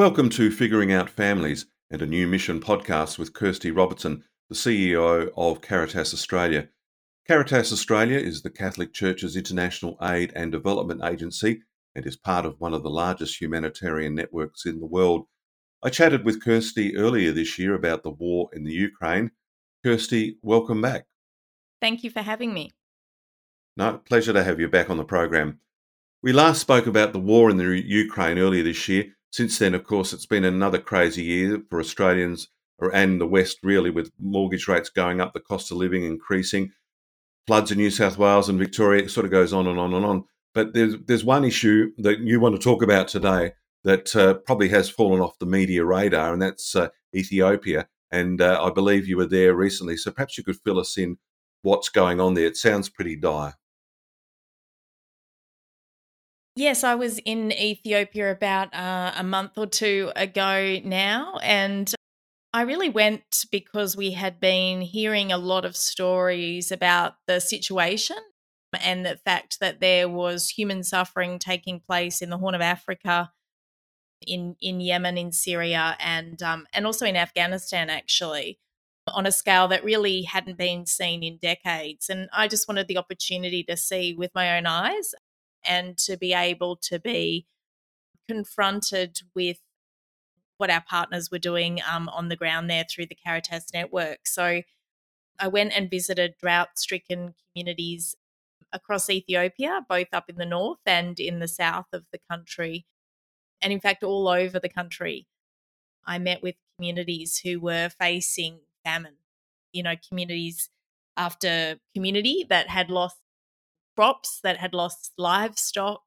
Welcome to Figuring Out Families and a new mission podcast with Kirsty Robertson, the CEO of Caritas Australia. Caritas Australia is the Catholic Church's international aid and development agency and is part of one of the largest humanitarian networks in the world. I chatted with Kirsty earlier this year about the war in the Ukraine. Kirsty, welcome back. Thank you for having me. No, pleasure to have you back on the program. We last spoke about the war in the Ukraine earlier this year since then, of course, it's been another crazy year for Australians and the West, really, with mortgage rates going up, the cost of living increasing, floods in New South Wales and Victoria. It sort of goes on and on and on. But there's there's one issue that you want to talk about today that uh, probably has fallen off the media radar, and that's uh, Ethiopia. And uh, I believe you were there recently, so perhaps you could fill us in what's going on there. It sounds pretty dire. Yes, I was in Ethiopia about uh, a month or two ago now, and I really went because we had been hearing a lot of stories about the situation and the fact that there was human suffering taking place in the Horn of Africa, in in Yemen, in Syria, and um, and also in Afghanistan, actually, on a scale that really hadn't been seen in decades. And I just wanted the opportunity to see with my own eyes and to be able to be confronted with what our partners were doing um, on the ground there through the Caritas network. So I went and visited drought stricken communities across Ethiopia, both up in the north and in the south of the country, and in fact, all over the country. I met with communities who were facing famine, you know, communities after community that had lost crops that had lost livestock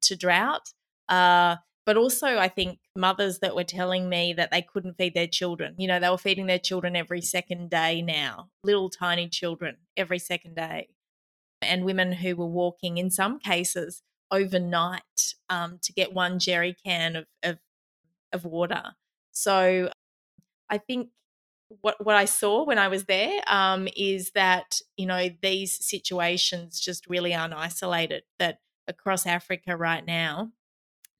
to drought. Uh, but also, I think mothers that were telling me that they couldn't feed their children. You know, they were feeding their children every second day now, little tiny children every second day. And women who were walking, in some cases, overnight um, to get one jerry can of, of, of water. So I think what what I saw when I was there um, is that you know these situations just really aren't isolated. That across Africa right now,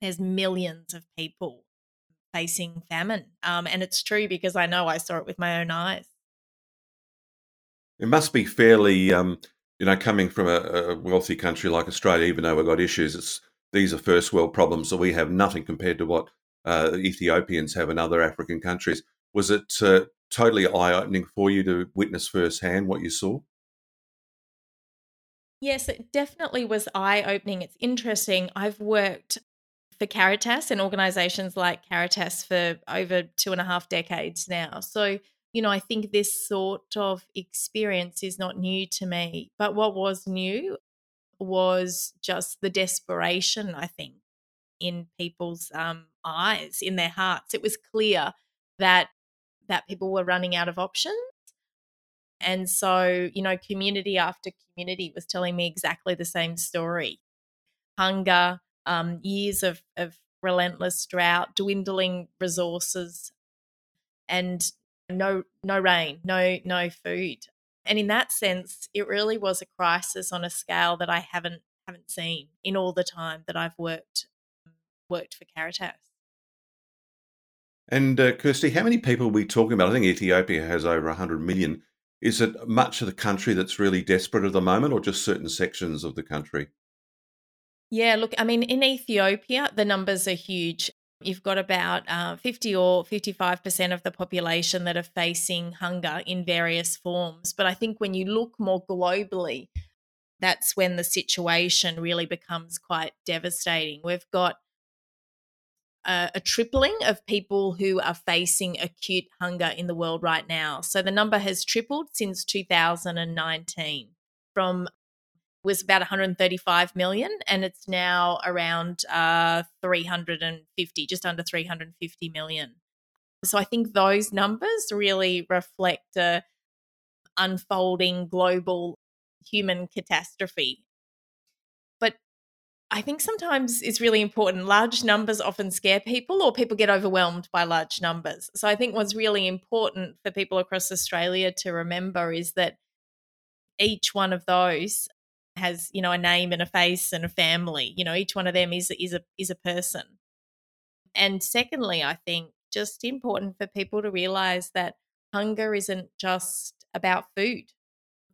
there's millions of people facing famine, um, and it's true because I know I saw it with my own eyes. It must be fairly, um, you know, coming from a, a, wealthy country like Australia. Even though we've got issues, it's these are first world problems that we have nothing compared to what uh, Ethiopians have in other African countries. Was it uh, totally eye opening for you to witness firsthand what you saw? Yes, it definitely was eye opening. It's interesting. I've worked for Caritas and organizations like Caritas for over two and a half decades now. So, you know, I think this sort of experience is not new to me. But what was new was just the desperation, I think, in people's um, eyes, in their hearts. It was clear that that people were running out of options. And so, you know, community after community was telling me exactly the same story hunger, um, years of, of relentless drought, dwindling resources, and no no rain, no no food. And in that sense, it really was a crisis on a scale that I haven't haven't seen in all the time that I've worked worked for Caritas. And uh, Kirsty, how many people are we talking about? I think Ethiopia has over 100 million. Is it much of the country that's really desperate at the moment, or just certain sections of the country? Yeah, look, I mean, in Ethiopia, the numbers are huge. You've got about uh, 50 or 55% of the population that are facing hunger in various forms. But I think when you look more globally, that's when the situation really becomes quite devastating. We've got a, tripling of people who are facing acute hunger in the world right now. So the number has tripled since 2019 from was about 135 million and it's now around uh, 350 just under 350 million so i think those numbers really reflect a unfolding global human catastrophe I think sometimes it's really important. Large numbers often scare people, or people get overwhelmed by large numbers. So I think what's really important for people across Australia to remember is that each one of those has, you know, a name and a face and a family. You know, each one of them is is a is a person. And secondly, I think just important for people to realize that hunger isn't just about food,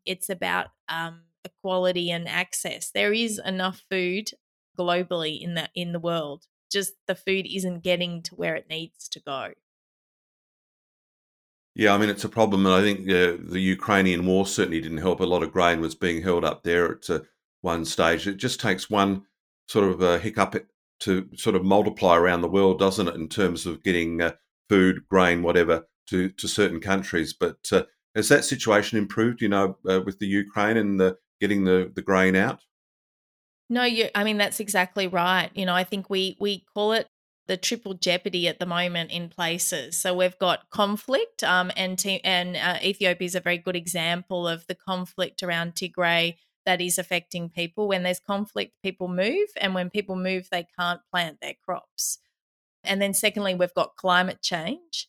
it's about um, equality and access. There is enough food globally in the in the world. Just the food isn't getting to where it needs to go. Yeah, I mean it's a problem, and I think uh, the Ukrainian war certainly didn't help. A lot of grain was being held up there at uh, one stage. It just takes one sort of uh, hiccup to sort of multiply around the world, doesn't it, in terms of getting uh, food, grain, whatever to to certain countries. But uh, has that situation improved? You know, uh, with the Ukraine and the getting the the grain out. No, you. I mean that's exactly right. You know, I think we we call it the triple jeopardy at the moment in places. So we've got conflict, um, and t- and uh, Ethiopia is a very good example of the conflict around Tigray that is affecting people. When there's conflict, people move, and when people move, they can't plant their crops. And then secondly, we've got climate change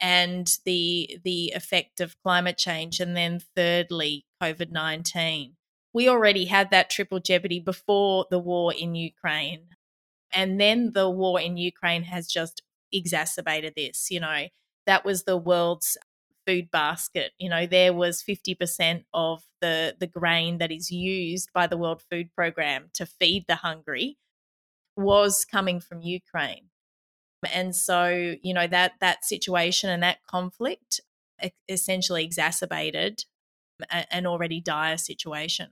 and the the effect of climate change, and then thirdly, COVID nineteen. We already had that triple jeopardy before the war in Ukraine and then the war in Ukraine has just exacerbated this. You know, that was the world's food basket. You know, there was 50% of the, the grain that is used by the World Food Program to feed the hungry was coming from Ukraine. And so, you know, that that situation and that conflict essentially exacerbated an already dire situation.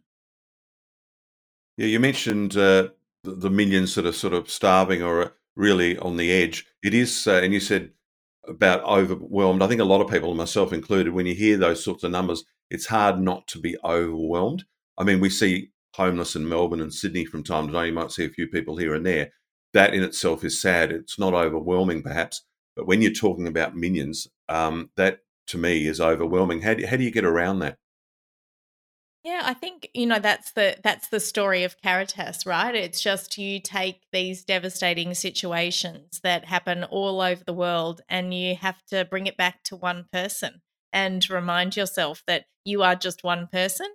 Yeah, you mentioned uh, the, millions that are sort of starving or really on the edge. It is, uh, and you said about overwhelmed. I think a lot of people, myself included, when you hear those sorts of numbers, it's hard not to be overwhelmed. I mean, we see homeless in Melbourne and Sydney from time to time. You might see a few people here and there. That in itself is sad. It's not overwhelming, perhaps, but when you're talking about millions, um, that to me is overwhelming. How do, how do you get around that? Yeah, I think you know that's the that's the story of Caritas, right? It's just you take these devastating situations that happen all over the world and you have to bring it back to one person and remind yourself that you are just one person,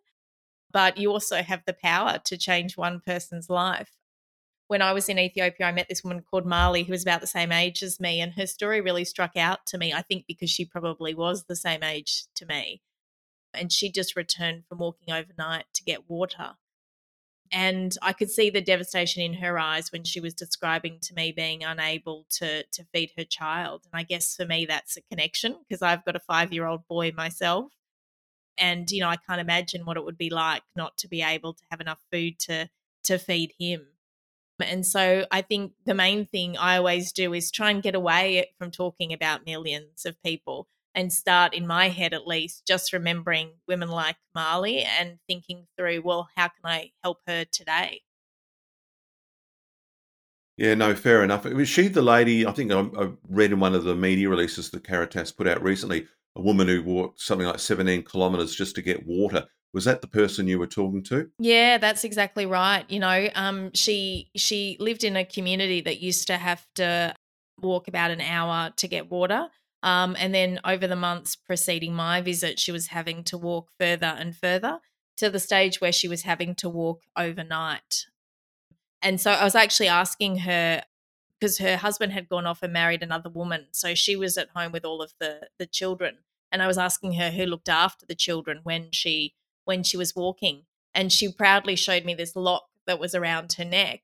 but you also have the power to change one person's life. When I was in Ethiopia, I met this woman called Marley who was about the same age as me and her story really struck out to me, I think because she probably was the same age to me and she just returned from walking overnight to get water. And I could see the devastation in her eyes when she was describing to me being unable to to feed her child. And I guess for me that's a connection because I've got a 5-year-old boy myself. And you know, I can't imagine what it would be like not to be able to have enough food to to feed him. And so I think the main thing I always do is try and get away from talking about millions of people and start in my head at least just remembering women like Marley and thinking through, well, how can I help her today? Yeah, no, fair enough. Was she the lady? I think I, I read in one of the media releases that Caritas put out recently a woman who walked something like 17 kilometres just to get water. Was that the person you were talking to? Yeah, that's exactly right. You know, um, she she lived in a community that used to have to walk about an hour to get water. Um, and then over the months preceding my visit, she was having to walk further and further to the stage where she was having to walk overnight. And so I was actually asking her because her husband had gone off and married another woman. So she was at home with all of the the children. And I was asking her who looked after the children when she when she was walking. And she proudly showed me this lock that was around her neck.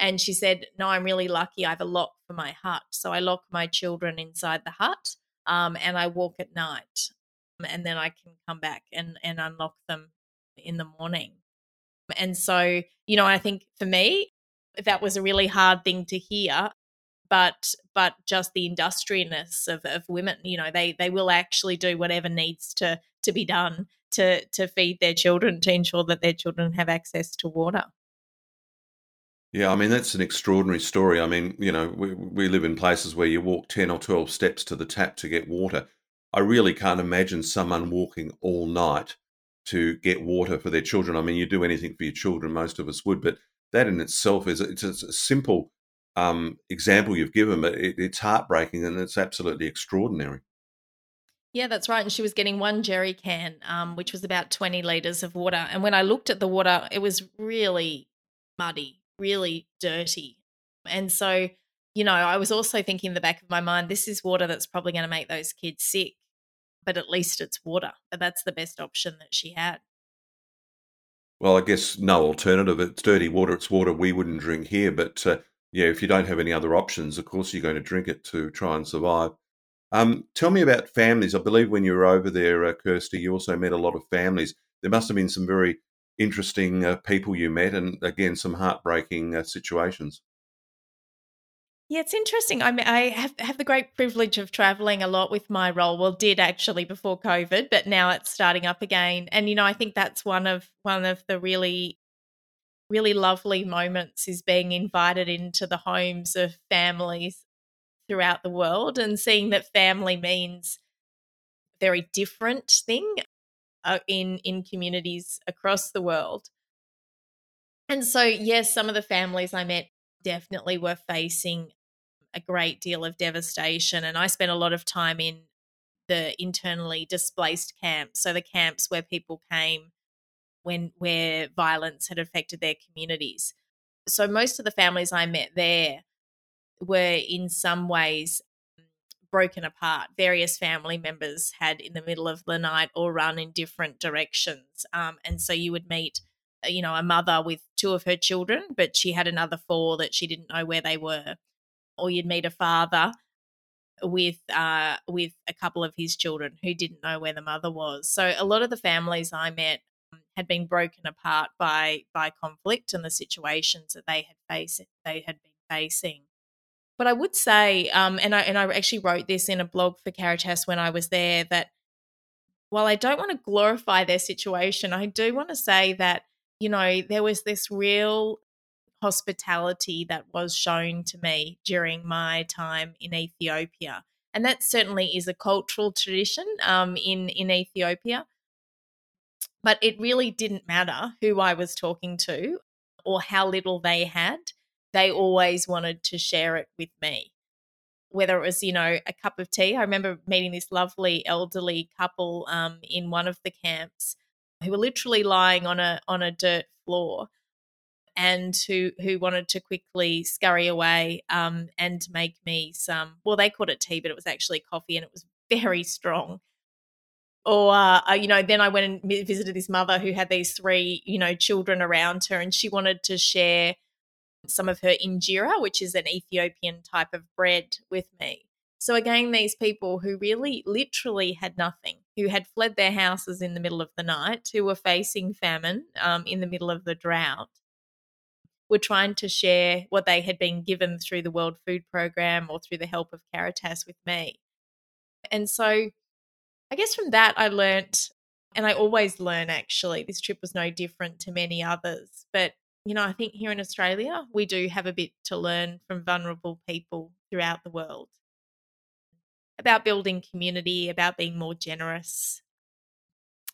And she said, No, I'm really lucky. I have a lock for my hut. So I lock my children inside the hut um, and I walk at night. And then I can come back and, and unlock them in the morning. And so, you know, I think for me, that was a really hard thing to hear but but just the industriousness of, of women you know they they will actually do whatever needs to to be done to to feed their children to ensure that their children have access to water yeah, I mean, that's an extraordinary story. I mean, you know, we, we live in places where you walk 10 or 12 steps to the tap to get water. I really can't imagine someone walking all night to get water for their children. I mean, you do anything for your children, most of us would, but that in itself is it's a simple um, example you've given, but it, it's heartbreaking and it's absolutely extraordinary. Yeah, that's right. And she was getting one jerry can, um, which was about 20 litres of water. And when I looked at the water, it was really muddy really dirty. And so you know, I was also thinking in the back of my mind, this is water that's probably going to make those kids sick, but at least it's water. But that's the best option that she had. Well, I guess no alternative. It's dirty water. It's water we wouldn't drink here. But uh, yeah, if you don't have any other options, of course you're going to drink it to try and survive. Um, tell me about families. I believe when you were over there, uh, Kirsty, you also met a lot of families. There must have been some very interesting uh, people you met, and again, some heartbreaking uh, situations. Yeah, it's interesting. I mean, I have, have the great privilege of traveling a lot with my role. Well, did actually before COVID, but now it's starting up again. And you know, I think that's one of one of the really really lovely moments is being invited into the homes of families throughout the world and seeing that family means very different thing uh, in in communities across the world. And so, yes, some of the families I met definitely were facing a great deal of devastation. And I spent a lot of time in the internally displaced camps. So the camps where people came when where violence had affected their communities. So most of the families I met there were in some ways broken apart. Various family members had in the middle of the night all run in different directions. Um, and so you would meet, uh, you know, a mother with two of her children, but she had another four that she didn't know where they were or you'd meet a father with uh, with a couple of his children who didn't know where the mother was. So a lot of the families I met um, had been broken apart by by conflict and the situations that they had faced they had been facing. But I would say, um, and I and I actually wrote this in a blog for Caritas when I was there that while I don't want to glorify their situation, I do want to say that you know there was this real hospitality that was shown to me during my time in Ethiopia. And that certainly is a cultural tradition um, in, in Ethiopia. But it really didn't matter who I was talking to or how little they had. They always wanted to share it with me. Whether it was, you know, a cup of tea. I remember meeting this lovely elderly couple um, in one of the camps who were literally lying on a on a dirt floor and who who wanted to quickly scurry away um, and make me some. Well, they called it tea, but it was actually coffee, and it was very strong. Or uh, uh, you know, then I went and visited this mother who had these three you know children around her, and she wanted to share some of her injera, which is an Ethiopian type of bread, with me. So again, these people who really literally had nothing, who had fled their houses in the middle of the night, who were facing famine um, in the middle of the drought, were trying to share what they had been given through the World Food Program or through the help of Caritas with me. And so I guess from that, I learnt, and I always learn actually, this trip was no different to many others. But, you know, I think here in Australia, we do have a bit to learn from vulnerable people throughout the world about building community, about being more generous,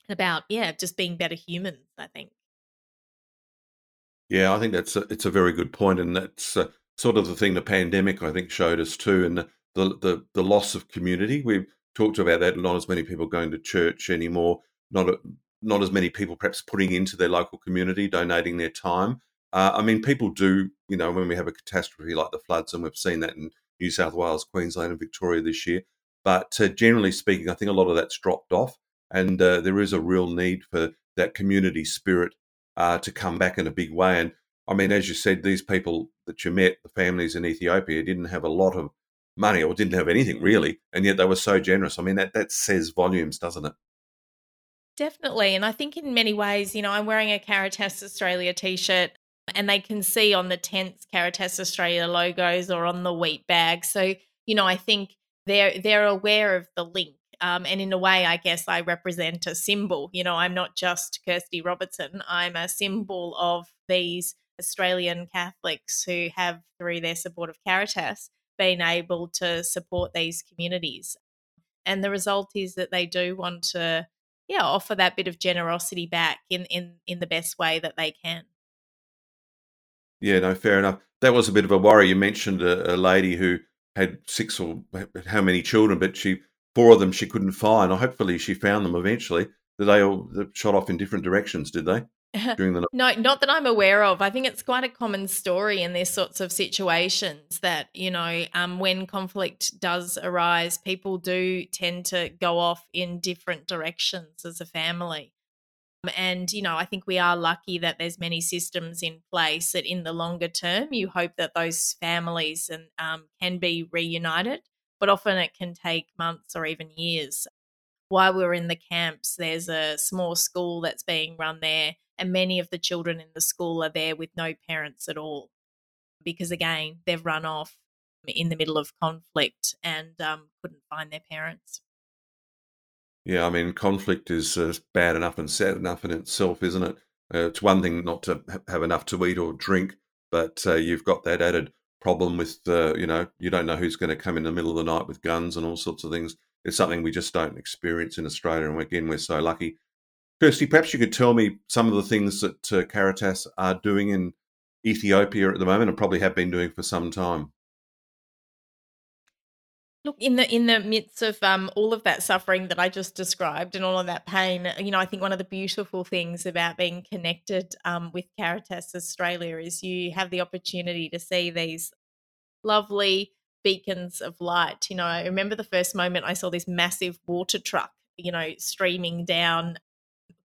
about, yeah, just being better humans, I think. Yeah, I think that's a, it's a very good point, and that's uh, sort of the thing the pandemic I think showed us too, and the, the the loss of community. We've talked about that. Not as many people going to church anymore. Not not as many people perhaps putting into their local community, donating their time. Uh, I mean, people do. You know, when we have a catastrophe like the floods, and we've seen that in New South Wales, Queensland, and Victoria this year. But uh, generally speaking, I think a lot of that's dropped off, and uh, there is a real need for that community spirit uh, to come back in a big way. And I mean, as you said, these people that you met, the families in Ethiopia, didn't have a lot of money or didn't have anything really, and yet they were so generous. I mean, that that says volumes, doesn't it? Definitely, and I think in many ways, you know, I'm wearing a Caritas Australia T-shirt, and they can see on the tents Caritas Australia logos or on the wheat bag. So, you know, I think they're they're aware of the link um, and in a way, I guess I represent a symbol. You know, I'm not just Kirsty Robertson, I'm a symbol of these Australian Catholics who have, through their support of Caritas, been able to support these communities. And the result is that they do want to, yeah, offer that bit of generosity back in, in, in the best way that they can. Yeah, no, fair enough. That was a bit of a worry. You mentioned a, a lady who had six or how many children, but she four of them she couldn't find. Hopefully she found them eventually. Did they all shot off in different directions? Did they? during the night? no, not that I'm aware of. I think it's quite a common story in these sorts of situations that, you know, um, when conflict does arise, people do tend to go off in different directions as a family. And, you know, I think we are lucky that there's many systems in place that in the longer term, you hope that those families and um, can be reunited, but often it can take months or even years. While we we're in the camps, there's a small school that's being run there, and many of the children in the school are there with no parents at all. Because again, they've run off in the middle of conflict and um, couldn't find their parents. Yeah, I mean, conflict is uh, bad enough and sad enough in itself, isn't it? Uh, it's one thing not to have enough to eat or drink, but uh, you've got that added problem with, uh, you know, you don't know who's going to come in the middle of the night with guns and all sorts of things. It's something we just don't experience in Australia. And again, we're so lucky. Kirsty, perhaps you could tell me some of the things that uh, Caritas are doing in Ethiopia at the moment and probably have been doing for some time. Look, in the in the midst of um, all of that suffering that I just described and all of that pain, you know, I think one of the beautiful things about being connected um, with Caritas Australia is you have the opportunity to see these lovely beacons of light. You know, I remember the first moment I saw this massive water truck, you know, streaming down,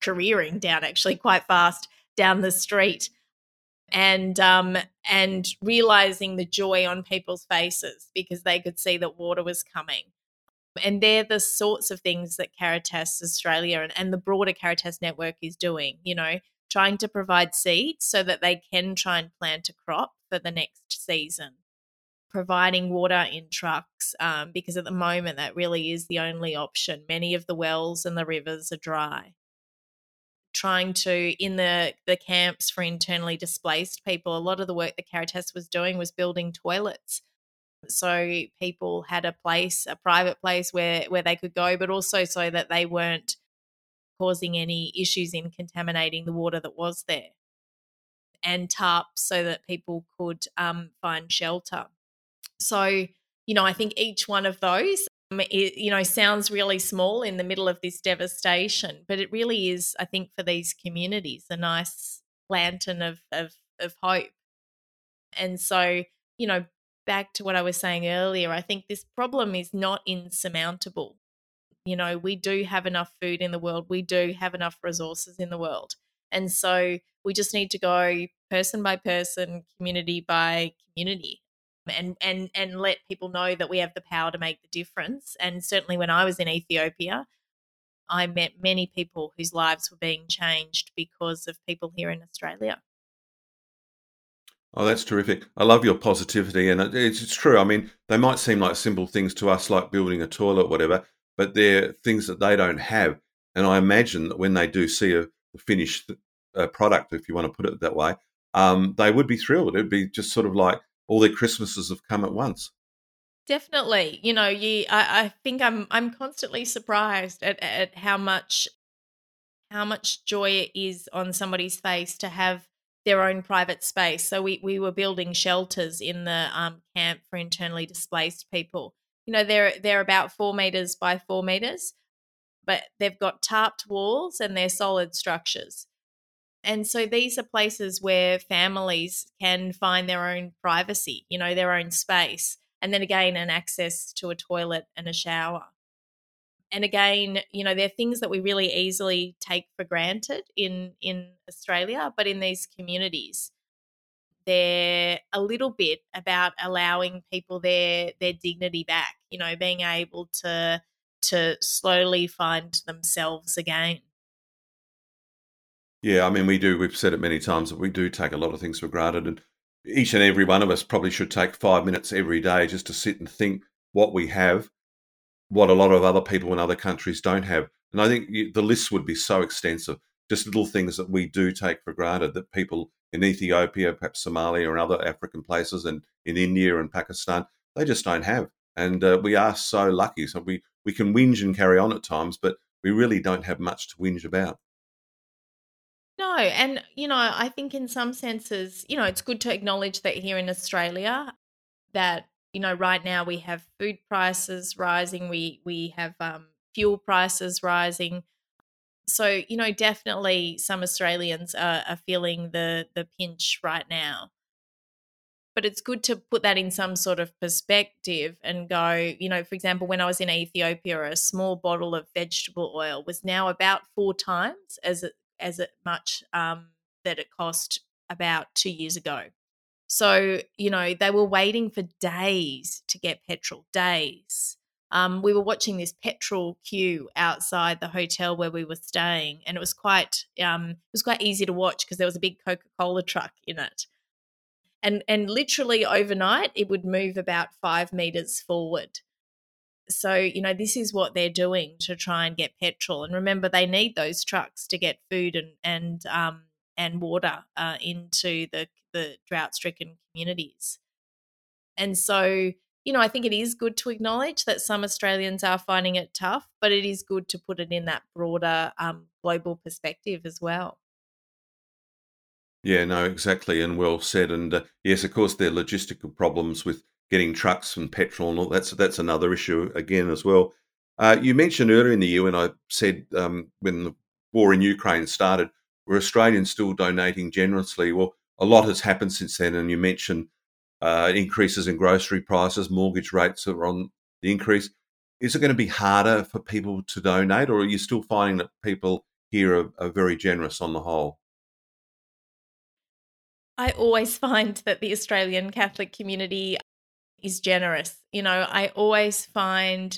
careering down actually quite fast down the street and um, and realizing the joy on people's faces because they could see that water was coming. And they're the sorts of things that Caritas Australia and, and the broader Caritas network is doing, you know, trying to provide seeds so that they can try and plant a crop for the next season, providing water in trucks, um, because at the moment that really is the only option. Many of the wells and the rivers are dry. Trying to in the the camps for internally displaced people a lot of the work that caritas was doing was building toilets. So people had a place a private place where where they could go but also so that they weren't causing any issues in contaminating the water that was there. And tarps so that people could um, find shelter so you know i think each one of those um, it, you know sounds really small in the middle of this devastation but it really is i think for these communities a nice lantern of of, of hope. And so you know back to what i was saying earlier i think this problem is not insurmountable. You know we do have enough food in the world we do have enough resources in the world and so we just need to go person by person community by community and and and let people know that we have the power to make the difference. And certainly when I was in Ethiopia, I met many people whose lives were being changed because of people here in Australia. Oh, that's terrific. I love your positivity. And it's, it's true. I mean, they might seem like simple things to us, like building a toilet, whatever, but they're things that they don't have. And I imagine that when they do see a finished uh, product, if you want to put it that way, um, they would be thrilled. It'd be just sort of like, all their Christmases have come at once. Definitely, you know, you. I, I think I'm. I'm constantly surprised at, at how much, how much joy it is on somebody's face to have their own private space. So we we were building shelters in the um, camp for internally displaced people. You know, they're they're about four meters by four meters, but they've got tarped walls and they're solid structures. And so these are places where families can find their own privacy, you know, their own space. And then again, an access to a toilet and a shower. And again, you know, they're things that we really easily take for granted in in Australia, but in these communities, they're a little bit about allowing people their their dignity back, you know, being able to to slowly find themselves again. Yeah, I mean, we do. We've said it many times that we do take a lot of things for granted, and each and every one of us probably should take five minutes every day just to sit and think what we have, what a lot of other people in other countries don't have. And I think the list would be so extensive, just little things that we do take for granted that people in Ethiopia, perhaps Somalia, and other African places, and in India and Pakistan, they just don't have. And uh, we are so lucky. So we we can whinge and carry on at times, but we really don't have much to whinge about. No, and you know, I think in some senses, you know, it's good to acknowledge that here in Australia that you know right now we have food prices rising, we we have um, fuel prices rising, So, you know, definitely some Australians are, are feeling the the pinch right now. But it's good to put that in some sort of perspective and go, you know, for example, when I was in Ethiopia, a small bottle of vegetable oil was now about four times as it, as it much um, that it cost about two years ago. So, you know, they were waiting for days to get petrol, days. Um, we were watching this petrol queue outside the hotel where we were staying, and it was quite um, it was quite easy to watch because there was a big Coca Cola truck in it and and literally overnight it would move about five meters forward so you know this is what they're doing to try and get petrol and remember they need those trucks to get food and and um and water uh, into the the drought stricken communities and so you know i think it is good to acknowledge that some australians are finding it tough but it is good to put it in that broader um, global perspective as well yeah, no, exactly, and well said. And uh, yes, of course, there are logistical problems with getting trucks and petrol, and all that's that's another issue again as well. Uh, you mentioned earlier in the year when I said um, when the war in Ukraine started, were Australians still donating generously? Well, a lot has happened since then, and you mentioned uh, increases in grocery prices, mortgage rates are on the increase. Is it going to be harder for people to donate, or are you still finding that people here are, are very generous on the whole? I always find that the Australian Catholic community is generous. You know, I always find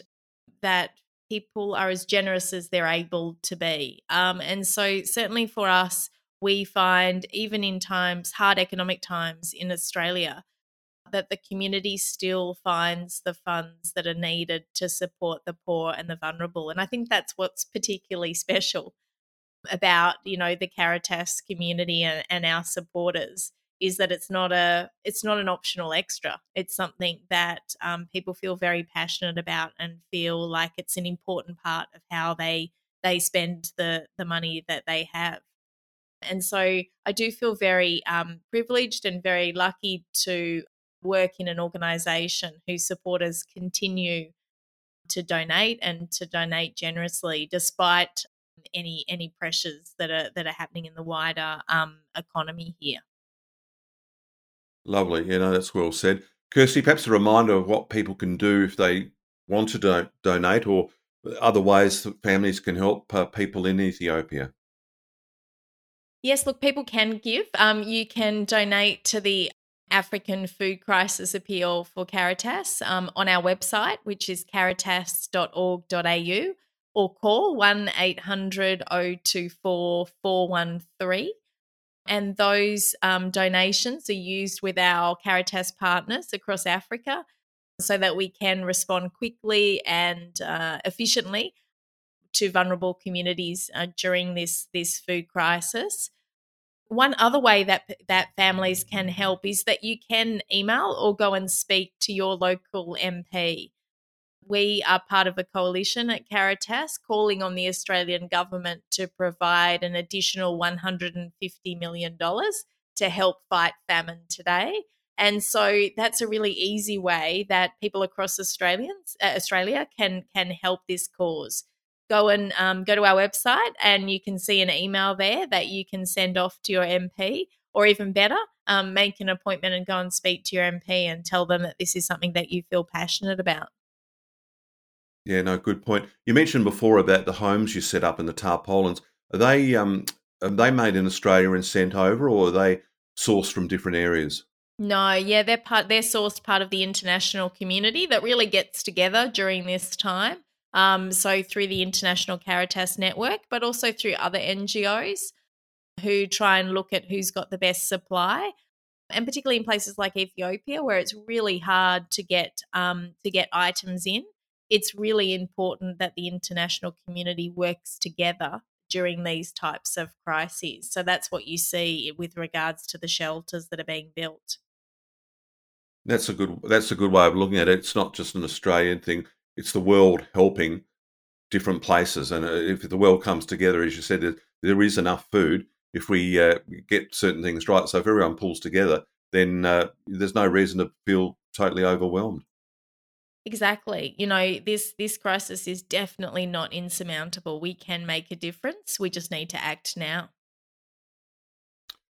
that people are as generous as they're able to be. Um, and so, certainly for us, we find even in times, hard economic times in Australia, that the community still finds the funds that are needed to support the poor and the vulnerable. And I think that's what's particularly special about you know the Caritas community and, and our supporters is that it's not a it's not an optional extra. It's something that um, people feel very passionate about and feel like it's an important part of how they they spend the the money that they have. And so I do feel very um, privileged and very lucky to work in an organisation whose supporters continue to donate and to donate generously despite any any pressures that are that are happening in the wider um, economy here. Lovely. You know, that's well said. Kirsty, perhaps a reminder of what people can do if they want to do- donate or other ways that families can help uh, people in Ethiopia. Yes, look, people can give. Um, you can donate to the African Food Crisis Appeal for Caritas um, on our website, which is caritas.org.au or call 1 800 024 413. And those um, donations are used with our Caritas partners across Africa so that we can respond quickly and uh, efficiently to vulnerable communities uh, during this, this food crisis. One other way that that families can help is that you can email or go and speak to your local MP we are part of a coalition at Caritas calling on the Australian government to provide an additional $150 million to help fight famine today. And so that's a really easy way that people across Australians, uh, Australia can can help this cause. Go and um, go to our website, and you can see an email there that you can send off to your MP, or even better, um, make an appointment and go and speak to your MP and tell them that this is something that you feel passionate about. Yeah, no, good point. You mentioned before about the homes you set up in the tarpaulins. Are they um are they made in Australia and sent over, or are they sourced from different areas? No, yeah, they're part they're sourced part of the international community that really gets together during this time. Um, so through the International Caritas Network, but also through other NGOs who try and look at who's got the best supply, and particularly in places like Ethiopia, where it's really hard to get um, to get items in it's really important that the international community works together during these types of crises. So that's what you see with regards to the shelters that are being built. That's a good that's a good way of looking at it. It's not just an Australian thing. It's the world helping different places. And uh, if the world comes together, as you said, there is enough food if we uh, get certain things right. So if everyone pulls together, then uh, there's no reason to feel totally overwhelmed. Exactly. You know, this this crisis is definitely not insurmountable. We can make a difference. We just need to act now.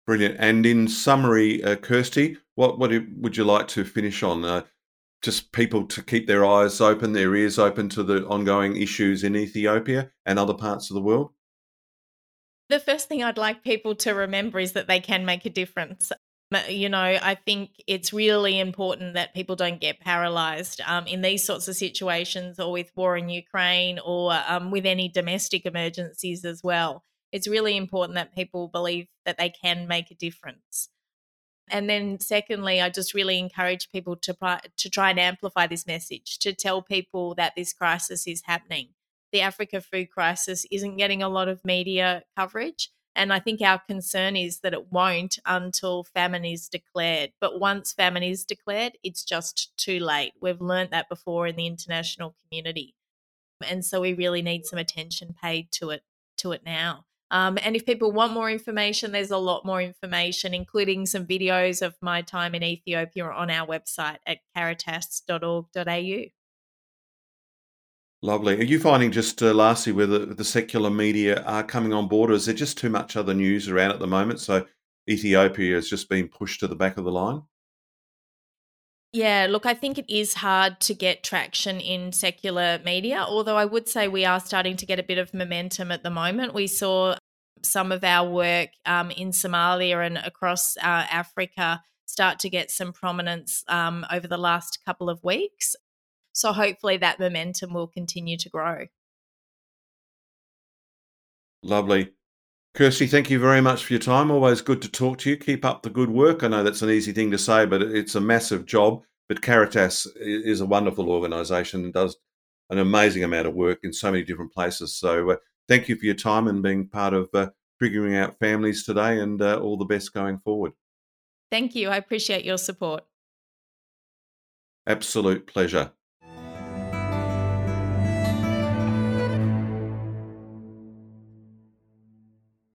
Brilliant. And in summary, uh, Kirsty, what what would you like to finish on? Uh, just people to keep their eyes open, their ears open to the ongoing issues in Ethiopia and other parts of the world? The first thing I'd like people to remember is that they can make a difference. You know, I think it's really important that people don't get paralyzed um, in these sorts of situations or with war in Ukraine or um, with any domestic emergencies as well. It's really important that people believe that they can make a difference. And then, secondly, I just really encourage people to, to try and amplify this message, to tell people that this crisis is happening. The Africa food crisis isn't getting a lot of media coverage and I think our concern is that it won't until famine is declared. But once famine is declared, it's just too late. We've learned that before in the international community. And so we really need some attention paid to it to it now. Um, and if people want more information, there's a lot more information, including some videos of my time in Ethiopia on our website at caritas.org.au. Lovely. Are you finding just uh, lastly whether the secular media are coming on board, or is there just too much other news around at the moment? So Ethiopia has just been pushed to the back of the line? Yeah, look, I think it is hard to get traction in secular media, although I would say we are starting to get a bit of momentum at the moment. We saw some of our work um, in Somalia and across uh, Africa start to get some prominence um, over the last couple of weeks. So hopefully that momentum will continue to grow. Lovely. Kirsty, thank you very much for your time. Always good to talk to you. Keep up the good work. I know that's an easy thing to say, but it's a massive job. But Caritas is a wonderful organisation and does an amazing amount of work in so many different places. So uh, thank you for your time and being part of uh, figuring out families today and uh, all the best going forward. Thank you. I appreciate your support. Absolute pleasure.